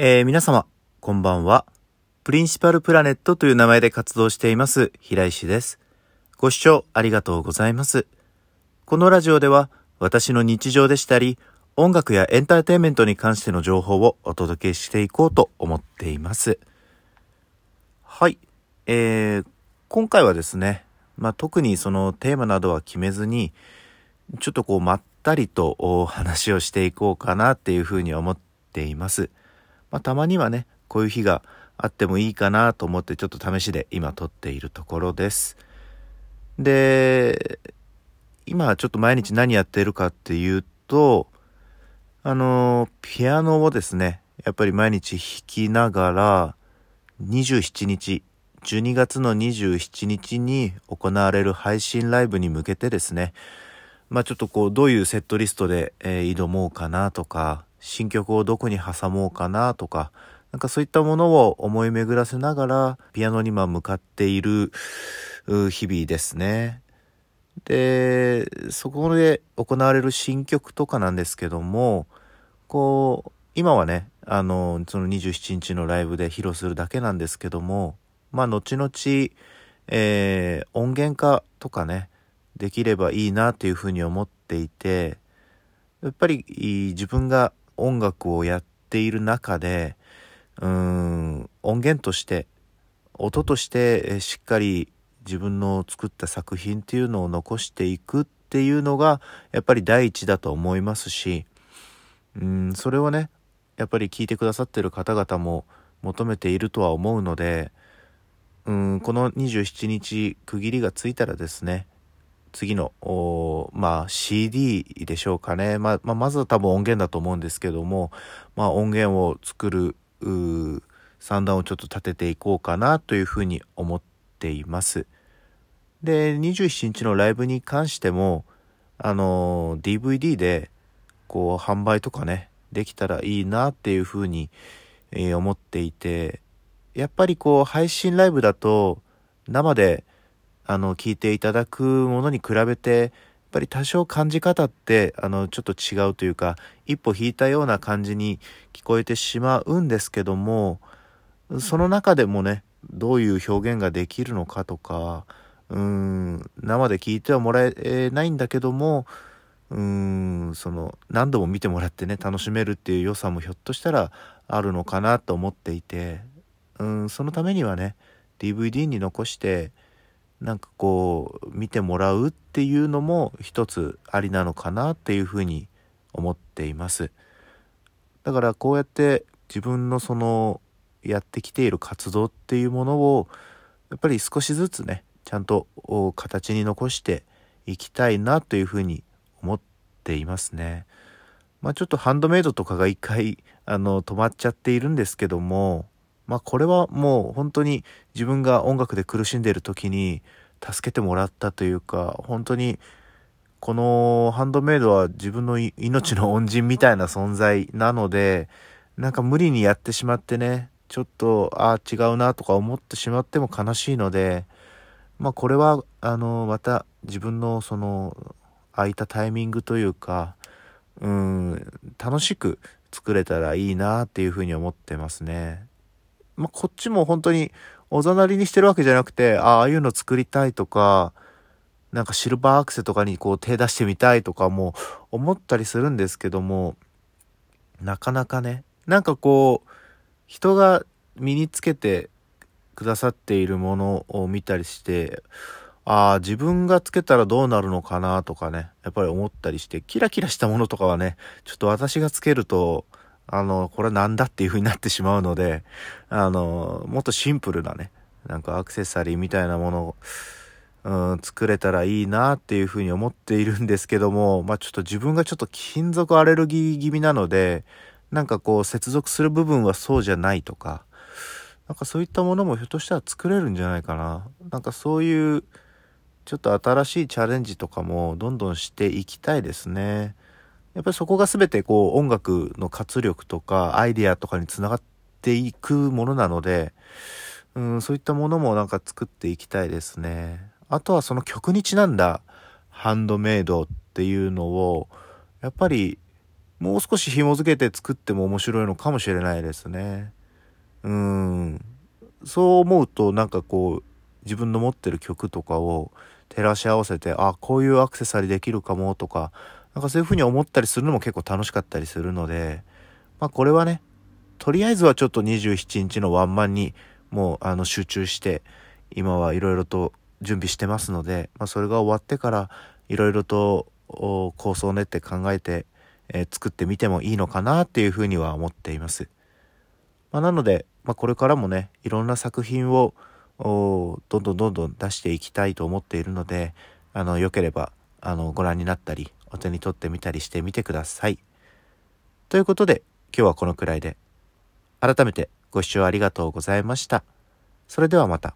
えー、皆様、こんばんは。プリンシパルプラネットという名前で活動しています、平石です。ご視聴ありがとうございます。このラジオでは、私の日常でしたり、音楽やエンターテインメントに関しての情報をお届けしていこうと思っています。はい。えー、今回はですね、まあ、特にそのテーマなどは決めずに、ちょっとこうまったりと話をしていこうかなっていうふうに思っています。まあ、たまにはね、こういう日があってもいいかなと思ってちょっと試しで今撮っているところです。で、今ちょっと毎日何やってるかっていうと、あの、ピアノをですね、やっぱり毎日弾きながら、27日、12月の27日に行われる配信ライブに向けてですね、まあちょっとこう、どういうセットリストで、えー、挑もうかなとか、新曲をどこに挟もうかなとか、なんかそういったものを思い巡らせながら、ピアノに今向かっている日々ですね。で、そこで行われる新曲とかなんですけども、こう、今はね、あの、その27日のライブで披露するだけなんですけども、まあ、後々、えー、音源化とかね、できればいいなというふうに思っていて、やっぱり自分が音楽をやっている中で、うーん、音源として、音としてしっかり自分の作った作品っていうのを残していくっていうのが、やっぱり第一だと思いますし、うん、それをね、やっぱり聞いてくださってる方々も求めているとは思うので、うん、この27日区切りがついたらですね、次の、まあ CD でしょうかね。まあ、まあ、まずは多分音源だと思うんですけども、まあ音源を作る、算段をちょっと立てていこうかなというふうに思っています。で、27日のライブに関しても、あの、DVD で、こう、販売とかね、できたらいいなっていうふうに、えー、思っていて、やっぱりこう、配信ライブだと、生で、あの、聞いていただくものに比べて、やっぱり多少感じ方って、あの、ちょっと違うというか、一歩引いたような感じに聞こえてしまうんですけども、その中でもね、どういう表現ができるのかとか、うん、生で聞いてはもらえないんだけども、うん、その、何度も見てもらってね、楽しめるっていう良さもひょっとしたらあるのかなと思っていて、うん、そのためにはね、DVD に残して、なんかこう見てもらうっていうのも一つありなのかなっていうふうに思っていますだからこうやって自分のそのやってきている活動っていうものをやっぱり少しずつねちゃんと形に残していきたいなというふうに思っていますね。まあちょっとハンドメイドとかが一回あの止まっちゃっているんですけどもまあこれはもう本当に自分が音楽で苦しんでいる時に助けてもらったというか、本当にこのハンドメイドは自分の命の恩人みたいな存在なので、なんか無理にやってしまってね、ちょっと、ああ、違うなとか思ってしまっても悲しいので、まあこれは、あの、また自分のその、空いたタイミングというか、うん、楽しく作れたらいいなっていうふうに思ってますね。まあ、こっちも本当におざなりにしてるわけじゃなくて、ああいうの作りたいとか、なんかシルバーアクセとかにこう手出してみたいとかも思ったりするんですけども、なかなかね、なんかこう、人が身につけてくださっているものを見たりして、ああ、自分がつけたらどうなるのかなとかね、やっぱり思ったりして、キラキラしたものとかはね、ちょっと私がつけると、あの、これなんだっていう風になってしまうので、あの、もっとシンプルなね、なんかアクセサリーみたいなものを、うん、作れたらいいなっていう風に思っているんですけども、まあちょっと自分がちょっと金属アレルギー気味なので、なんかこう接続する部分はそうじゃないとか、なんかそういったものもひょっとしたら作れるんじゃないかな。なんかそういう、ちょっと新しいチャレンジとかもどんどんしていきたいですね。やっぱりそこが全てこう音楽の活力とかアイディアとかにつながっていくものなので、うん、そういったものもなんか作っていきたいですね。あとはその曲にちなんだハンドメイドっていうのを、やっぱりもう少し紐付けて作っても面白いのかもしれないですね。うん。そう思うとなんかこう自分の持ってる曲とかを照らし合わせてあこういうアクセサリーできるかもとかなんかそういうふうに思ったりするのも結構楽しかったりするのでまあこれはねとりあえずはちょっと27日のワンマンにもうあの集中して今はいろいろと準備してますので、まあ、それが終わってからいろいろと構想を練って考えて、えー、作ってみてもいいのかなっていうふうには思っています。まあ、なので、まあ、これからもねいろんな作品をどんどんどんどん出していきたいと思っているのであのよければあのご覧になったりお手に取ってみたりしてみてください。ということで今日はこのくらいで改めてご視聴ありがとうございました。それではまた。